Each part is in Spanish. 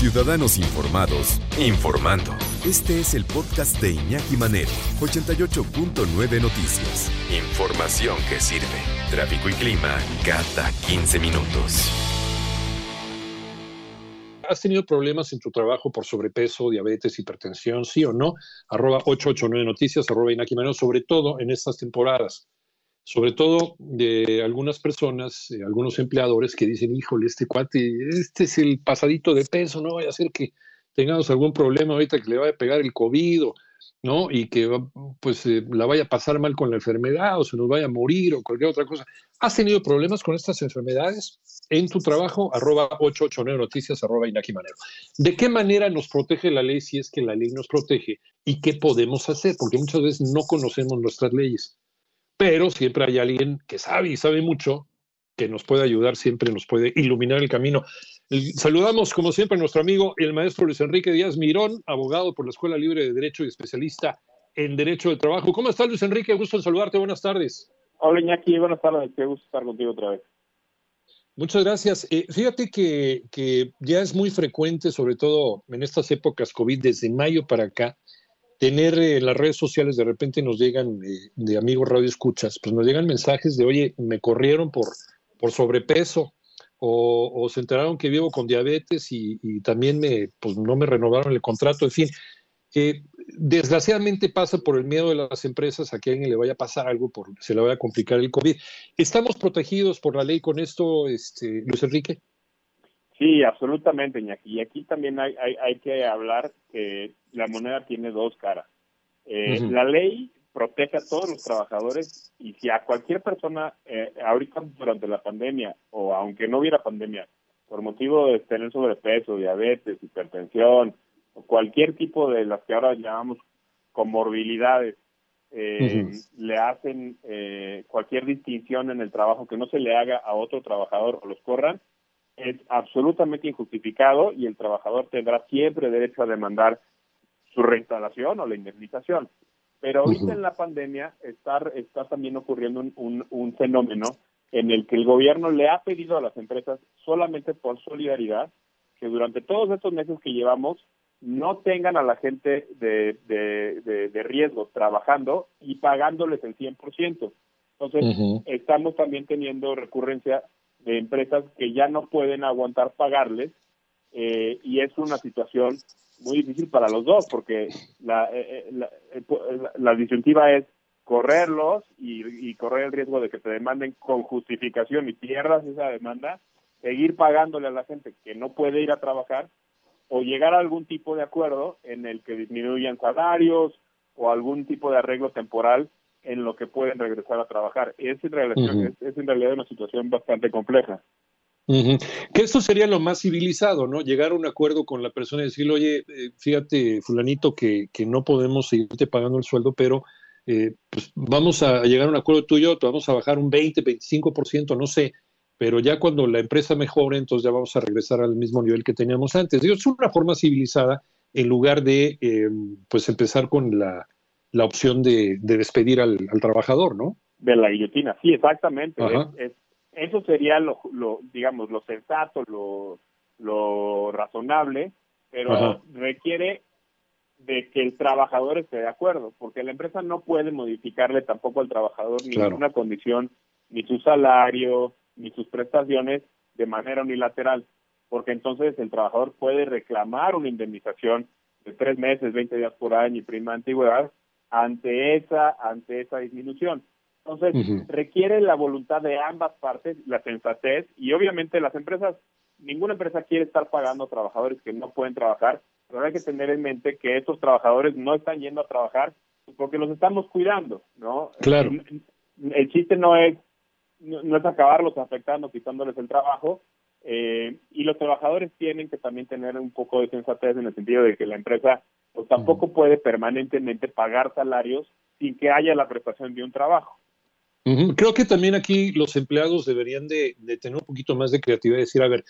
Ciudadanos Informados, informando. Este es el podcast de Iñaki Manero, 88.9 Noticias. Información que sirve. Tráfico y clima cada 15 minutos. ¿Has tenido problemas en tu trabajo por sobrepeso, diabetes, hipertensión, sí o no? Arroba 889 Noticias, arroba Inaki Manero, sobre todo en estas temporadas sobre todo de algunas personas, eh, algunos empleadores que dicen, híjole, este cuate, este es el pasadito de peso, no vaya a ser que tengamos algún problema ahorita que le vaya a pegar el COVID, ¿no? Y que pues eh, la vaya a pasar mal con la enfermedad o se nos vaya a morir o cualquier otra cosa. ¿Has tenido problemas con estas enfermedades? En tu trabajo, arroba 889 noticias, arroba Inaki Manero. ¿De qué manera nos protege la ley si es que la ley nos protege? ¿Y qué podemos hacer? Porque muchas veces no conocemos nuestras leyes pero siempre hay alguien que sabe y sabe mucho, que nos puede ayudar, siempre nos puede iluminar el camino. Saludamos, como siempre, a nuestro amigo, el maestro Luis Enrique Díaz Mirón, abogado por la Escuela Libre de Derecho y especialista en Derecho del Trabajo. ¿Cómo estás, Luis Enrique? Gusto en saludarte. Buenas tardes. Hola, Iñaki. Buenas tardes. Qué gusto estar contigo otra vez. Muchas gracias. Eh, fíjate que, que, ya es muy frecuente, sobre todo en estas épocas COVID, desde mayo para acá, tener eh, las redes sociales, de repente nos llegan eh, de amigos radio escuchas, pues nos llegan mensajes de, oye, me corrieron por, por sobrepeso, o, se enteraron que vivo con diabetes y, también me, pues no me renovaron el contrato, en fin. Desgraciadamente pasa por el miedo de las empresas a que a alguien le vaya a pasar algo, por, se le vaya a complicar el COVID. ¿Estamos protegidos por la ley con esto, este, Luis Enrique? Sí, absolutamente, Iñaki. Y aquí también hay, hay, hay que hablar que la moneda tiene dos caras. Eh, la ley protege a todos los trabajadores y si a cualquier persona, eh, ahorita durante la pandemia o aunque no hubiera pandemia, por motivo de tener sobrepeso, diabetes, hipertensión o cualquier tipo de las que ahora llamamos comorbilidades, eh, le hacen eh, cualquier distinción en el trabajo que no se le haga a otro trabajador o los corran, es absolutamente injustificado y el trabajador tendrá siempre derecho a demandar su reinstalación o la indemnización. Pero ahorita en la pandemia está, está también ocurriendo un, un, fenómeno en el que el gobierno le ha pedido a las empresas solamente por solidaridad que durante todos estos meses que llevamos no tengan a la gente de, de, de, riesgo trabajando y pagándoles el 100%. Entonces, estamos también teniendo recurrencia de empresas que ya no pueden aguantar pagarles eh, y es una situación muy difícil para los dos porque la, eh, eh, la, la, disyuntiva es correrlos y, y, correr el riesgo de que te demanden con justificación y pierdas esa demanda, seguir pagándole a la gente que no puede ir a trabajar o llegar a algún tipo de acuerdo en el que disminuyan salarios o algún tipo de arreglo temporal en lo que pueden regresar a trabajar. Es en, es, en realidad una situación bastante compleja. Que esto sería lo más civilizado, ¿no? Llegar a un acuerdo con la persona y decirle, oye, eh, fíjate, fulanito, que, que no podemos seguirte pagando el sueldo, pero eh, pues vamos a llegar a un acuerdo tuyo, te vamos a bajar un 20, 25%, no sé, pero ya cuando la empresa mejore, entonces ya vamos a regresar al mismo nivel que teníamos antes. Digo, es una forma civilizada en lugar de, eh, pues, empezar con la, la opción de, despedir al, trabajador, ¿no? De la guillotina, sí, exactamente. eso sería lo, digamos, lo sensato, lo, lo razonable, pero requiere de que el trabajador esté de acuerdo, porque la empresa no puede modificarle tampoco al trabajador ninguna condición, ni su salario, ni sus prestaciones de manera unilateral, porque entonces el trabajador puede reclamar una indemnización de tres meses, 20 días por año y prima antigüedad ante esa, ante esa disminución. Entonces, requiere la voluntad de ambas partes, la sensatez, y obviamente las empresas, ninguna empresa quiere estar pagando a trabajadores que no pueden trabajar, pero hay que tener en mente que estos trabajadores no están yendo a trabajar porque los estamos cuidando, ¿no? Claro. El, chiste no es, no, es acabarlos afectando, quitándoles el trabajo, eh, y los trabajadores tienen que también tener un poco de sensatez en el sentido de que la empresa pues tampoco puede permanentemente pagar salarios sin que haya la prestación de un trabajo. Creo que también aquí los empleados deberían de, tener un poquito más de creatividad y decir, a ver,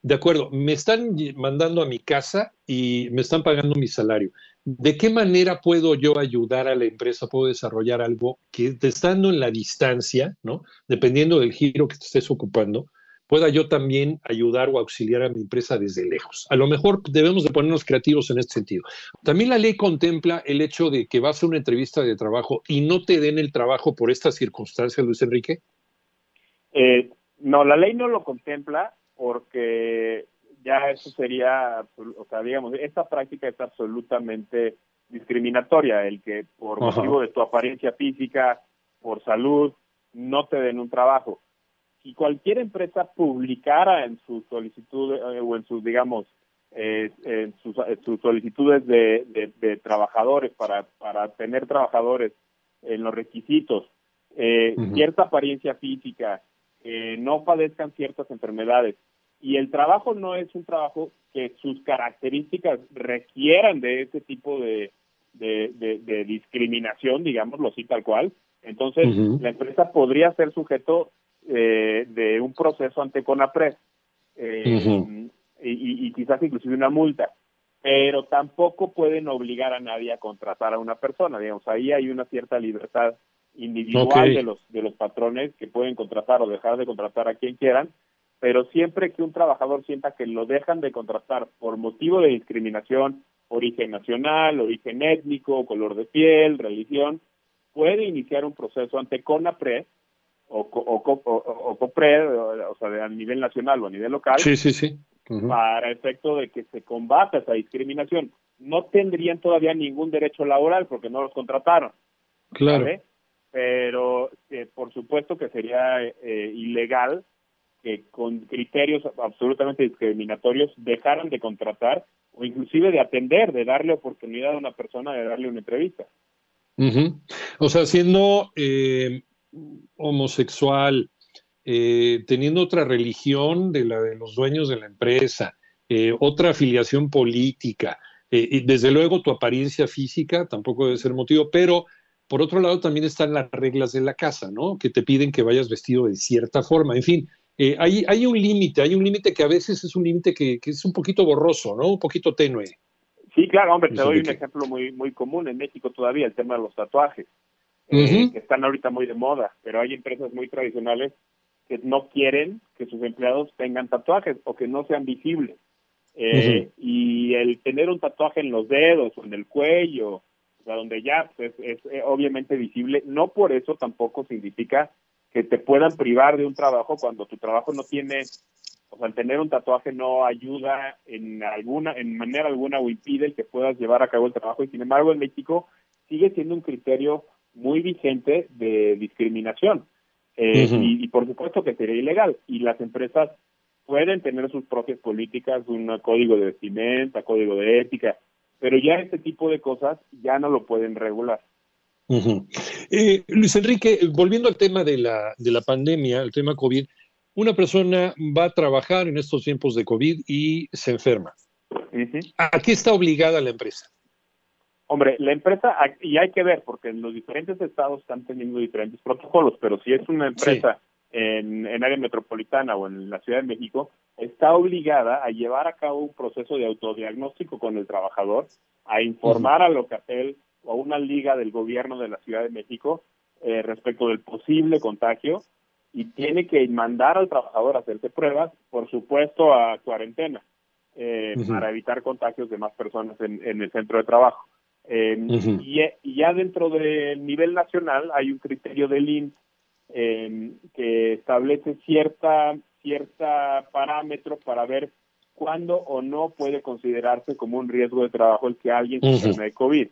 de acuerdo, me están mandando a mi casa y me están pagando mi salario. ¿De qué manera puedo yo ayudar a la empresa? ¿Puedo desarrollar algo que estando en la distancia, ¿no? Dependiendo del giro que te estés ocupando, pueda yo también ayudar o auxiliar a mi empresa desde lejos. A lo mejor debemos de ponernos creativos en este sentido. También la ley contempla el hecho de que vas a una entrevista de trabajo y no te den el trabajo por estas circunstancias, Luis Enrique. Eh, no, la ley no lo contempla porque ya eso sería, o sea, digamos, esta práctica es absolutamente discriminatoria, el que por motivo de tu apariencia física, por salud, no te den un trabajo. Si cualquier empresa publicara en sus solicitudes eh, o en sus, digamos, eh, en sus, solicitudes de, trabajadores para, para tener trabajadores en los requisitos, eh, cierta apariencia física, no padezcan ciertas enfermedades, y el trabajo no es un trabajo que sus características requieran de ese tipo de, de, discriminación, digámoslo así tal cual. Entonces, la empresa podría ser sujeto eh, de un proceso ante CONAPRES eh, y, quizás inclusive una multa, pero tampoco pueden obligar a nadie a contratar a una persona. Digamos, ahí hay una cierta libertad individual de los de los patrones que pueden contratar o dejar de contratar a quien quieran, pero siempre que un trabajador sienta que lo dejan de contratar por motivo de discriminación, origen nacional, origen étnico, color de piel, religión, puede iniciar un proceso ante CONAPRE o, o, COPRED, o, sea, a nivel nacional o a nivel local, sí, sí, sí. para efecto de que se combata esa discriminación. No tendrían todavía ningún derecho laboral porque no los contrataron. Claro. Pero eh, por supuesto que sería eh, ilegal que con criterios absolutamente discriminatorios dejaran de contratar o inclusive de atender, de darle oportunidad a una persona de darle una entrevista. O sea, siendo eh, homosexual, eh, teniendo otra religión de la de los dueños de la empresa, eh, otra afiliación política, y desde luego tu apariencia física tampoco debe ser motivo, pero por otro lado también están las reglas de la casa, ¿no? Que te piden que vayas vestido de cierta forma, en fin, eh, hay, hay, un límite, hay un límite que a veces es un límite que, es un poquito borroso, ¿no? Un poquito tenue. Sí, claro, hombre, te doy un ejemplo muy, muy común en México todavía, el tema de los tatuajes, eh, que están ahorita muy de moda, pero hay empresas muy tradicionales que no quieren que sus empleados tengan tatuajes o que no sean visibles. Eh, y el tener un tatuaje en los dedos o en el cuello, o sea, donde ya pues, es obviamente visible, no por eso tampoco significa que te puedan privar de un trabajo cuando tu trabajo no tiene, o sea, el tener un tatuaje no ayuda en alguna, en manera alguna o impide el que puedas llevar a cabo el trabajo. Y sin embargo en México sigue siendo un criterio muy vigente de discriminación eh, y, por supuesto que sería ilegal y las empresas pueden tener sus propias políticas, un código de vestimenta, código de ética, pero ya este tipo de cosas ya no lo pueden regular. Eh, Luis Enrique, volviendo al tema de la, de la pandemia, el tema COVID, una persona va a trabajar en estos tiempos de COVID y se enferma. ¿A qué está obligada la empresa? Hombre, la empresa, y hay que ver, porque en los diferentes estados están teniendo diferentes protocolos, pero si es una empresa en, en, área metropolitana o en la Ciudad de México, está obligada a llevar a cabo un proceso de autodiagnóstico con el trabajador, a informar a Locatel o a una liga del gobierno de la Ciudad de México eh, respecto del posible contagio y tiene que mandar al trabajador a hacerse pruebas, por supuesto a cuarentena, eh, para evitar contagios de más personas en, el centro de trabajo. Em, y, ya dentro del nivel nacional hay un criterio del INS em, que establece cierta cierta parámetro para ver cuándo o no puede considerarse como un riesgo de trabajo el que alguien se enferme de COVID.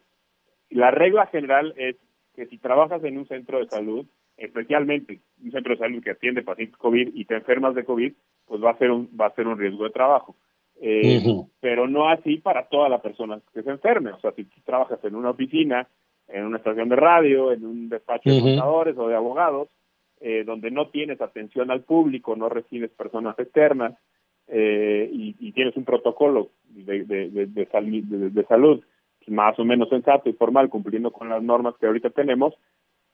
La regla general es que si trabajas en un centro de salud, especialmente un centro de salud que atiende pacientes COVID y te enfermas de COVID, pues va a ser un, va a ser un riesgo de trabajo. Eh, pero no así para toda la persona que se enferme. O sea, si tú trabajas en una oficina, en una estación de radio, en un despacho de contadores o de abogados, eh, donde no tienes atención al público, no recibes personas externas eh, y, tienes un protocolo de, de, de salud más o menos sensato y formal, cumpliendo con las normas que ahorita tenemos,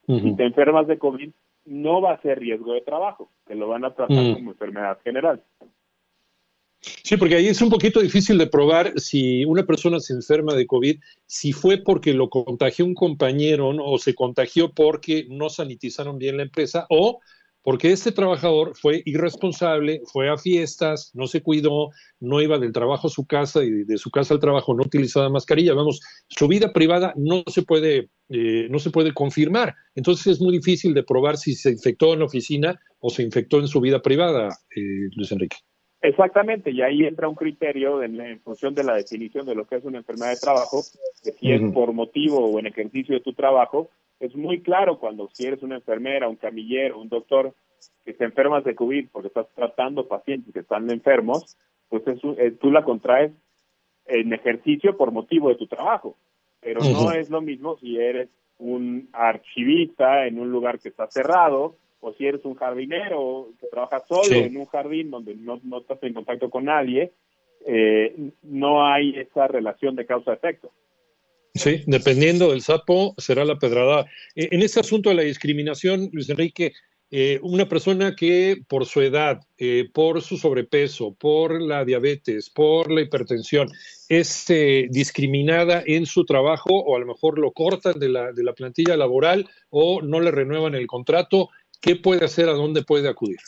si te enfermas de COVID, no va a ser riesgo de trabajo, te lo van a tratar como enfermedad general. Sí, porque ahí es un poquito difícil de probar si una persona se enferma de COVID, si fue porque lo contagió un compañero o se contagió porque no sanitizaron bien la empresa o porque este trabajador fue irresponsable, fue a fiestas, no se cuidó, no iba del trabajo a su casa y de su casa al trabajo no utilizaba mascarilla. Vamos, su vida privada no se puede, eh, no se puede confirmar. Entonces es muy difícil de probar si se infectó en la oficina o se infectó en su vida privada, eh, Luis Enrique. Exactamente, y ahí entra un criterio en, función de la definición de lo que es una enfermedad de trabajo, que si es por motivo o en ejercicio de tu trabajo, es muy claro cuando si eres una enfermera, un camillero, un doctor que te enfermas de COVID porque estás tratando pacientes que están enfermos, pues eh, tú la contraes en ejercicio por motivo de tu trabajo. Pero no es lo mismo si eres un archivista en un lugar que está cerrado o si eres un jardinero que trabaja solo en un jardín donde no, no estás en contacto con nadie, eh, no hay esa relación de causa-efecto. Sí, dependiendo del sapo, será la pedrada. Eh, en este asunto de la discriminación, Luis Enrique, eh, una persona que por su edad, por su sobrepeso, por la diabetes, por la hipertensión, es discriminada en su trabajo o a lo mejor lo cortan de la, de la plantilla laboral o no le renuevan el contrato, ¿qué puede hacer? ¿A dónde puede acudir?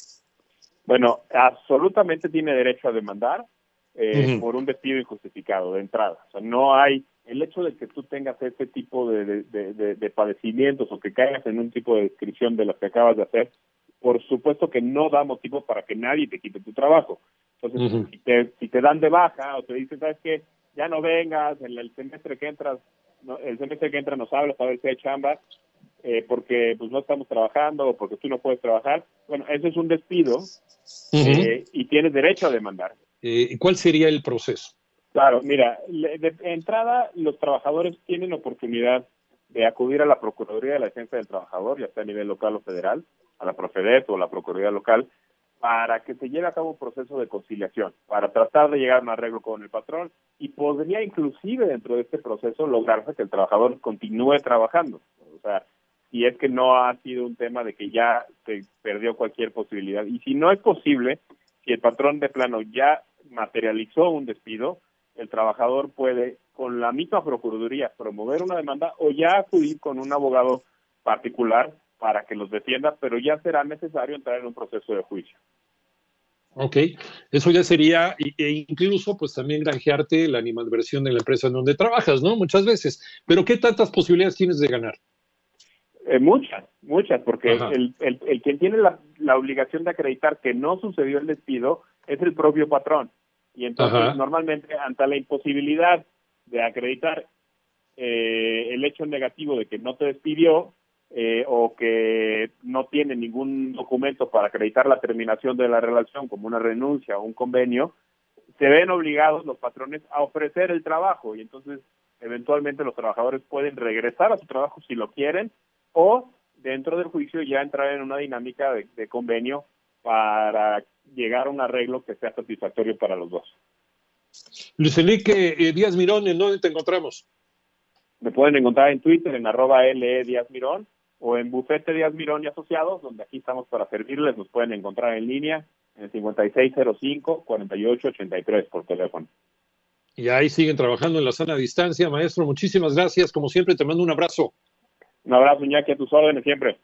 Bueno, absolutamente tiene derecho a demandar eh, por un despido injustificado de entrada. O sea, no hay el hecho de que tú tengas este tipo de, de, padecimientos o que caigas en un tipo de descripción de lo que acabas de hacer, por supuesto que no da motivo para que nadie te quite tu trabajo. Entonces, si, te, si te dan de baja o te dicen, ¿sabes qué? Ya no vengas, en el semestre que entras, el semestre que entra nos hablas para ver si hay chamba, eh, porque pues no estamos trabajando o porque tú no puedes trabajar, bueno, eso es un despido eh, y tienes derecho a demandar. Eh, ¿Cuál sería el proceso? Claro, mira, de entrada los trabajadores tienen oportunidad de acudir a la Procuraduría de la Defensa del Trabajador, ya sea a nivel local o federal, a la Profedet o a la Procuraduría local, para que se lleve a cabo un proceso de conciliación, para tratar de llegar a un arreglo con el patrón y podría inclusive dentro de este proceso lograrse que el trabajador continúe trabajando. O sea, si es que no ha sido un tema de que ya se perdió cualquier posibilidad. Y si no es posible, si el patrón de plano ya materializó un despido, el trabajador puede, con la misma Procuraduría, promover una demanda o ya acudir con un abogado particular para que los defienda, pero ya será necesario entrar en un proceso de juicio. Ok, eso ya sería, e incluso pues también granjearte la animadversión de la empresa en donde trabajas, ¿no? Muchas veces. Pero ¿qué tantas posibilidades tienes de ganar? Eh, muchas, muchas, porque el, el, el, quien tiene la, la, obligación de acreditar que no sucedió el despido es el propio patrón. Y entonces, normalmente, ante la imposibilidad de acreditar eh, el hecho negativo de que no te despidió eh, o que no tiene ningún documento para acreditar la terminación de la relación, como una renuncia o un convenio, se ven obligados los patrones a ofrecer el trabajo. Y entonces eventualmente los trabajadores pueden regresar a su trabajo si lo quieren o dentro del juicio ya entrar en una dinámica de, convenio para llegar a un arreglo que sea satisfactorio para los dos. Luis Enrique eh, Díaz Mirón, ¿en dónde te encontramos? Me pueden encontrar en Twitter en arroba LE Díaz Mirón o en Bufete Díaz Mirón y Asociados, donde aquí estamos para servirles. Nos pueden encontrar en línea en 5605-4883 por teléfono. Y ahí siguen trabajando en la sana distancia. Maestro, muchísimas gracias. Como siempre, te mando un abrazo. Un abrazo, Iñaki, a tus órdenes siempre.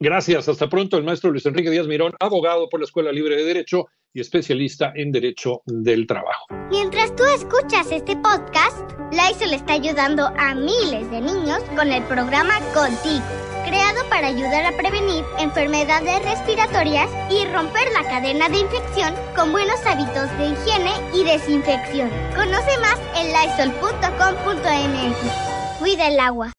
Gracias, hasta pronto. El maestro Luis Enrique Díaz Mirón, abogado por la Escuela Libre de Derecho y especialista en Derecho del Trabajo. Mientras tú escuchas este podcast, le está ayudando a miles de niños con el programa Contigo, creado para ayudar a prevenir enfermedades respiratorias y romper la cadena de infección con buenos hábitos de higiene y desinfección. Conoce más en lysol.com.mx. Cuida el agua.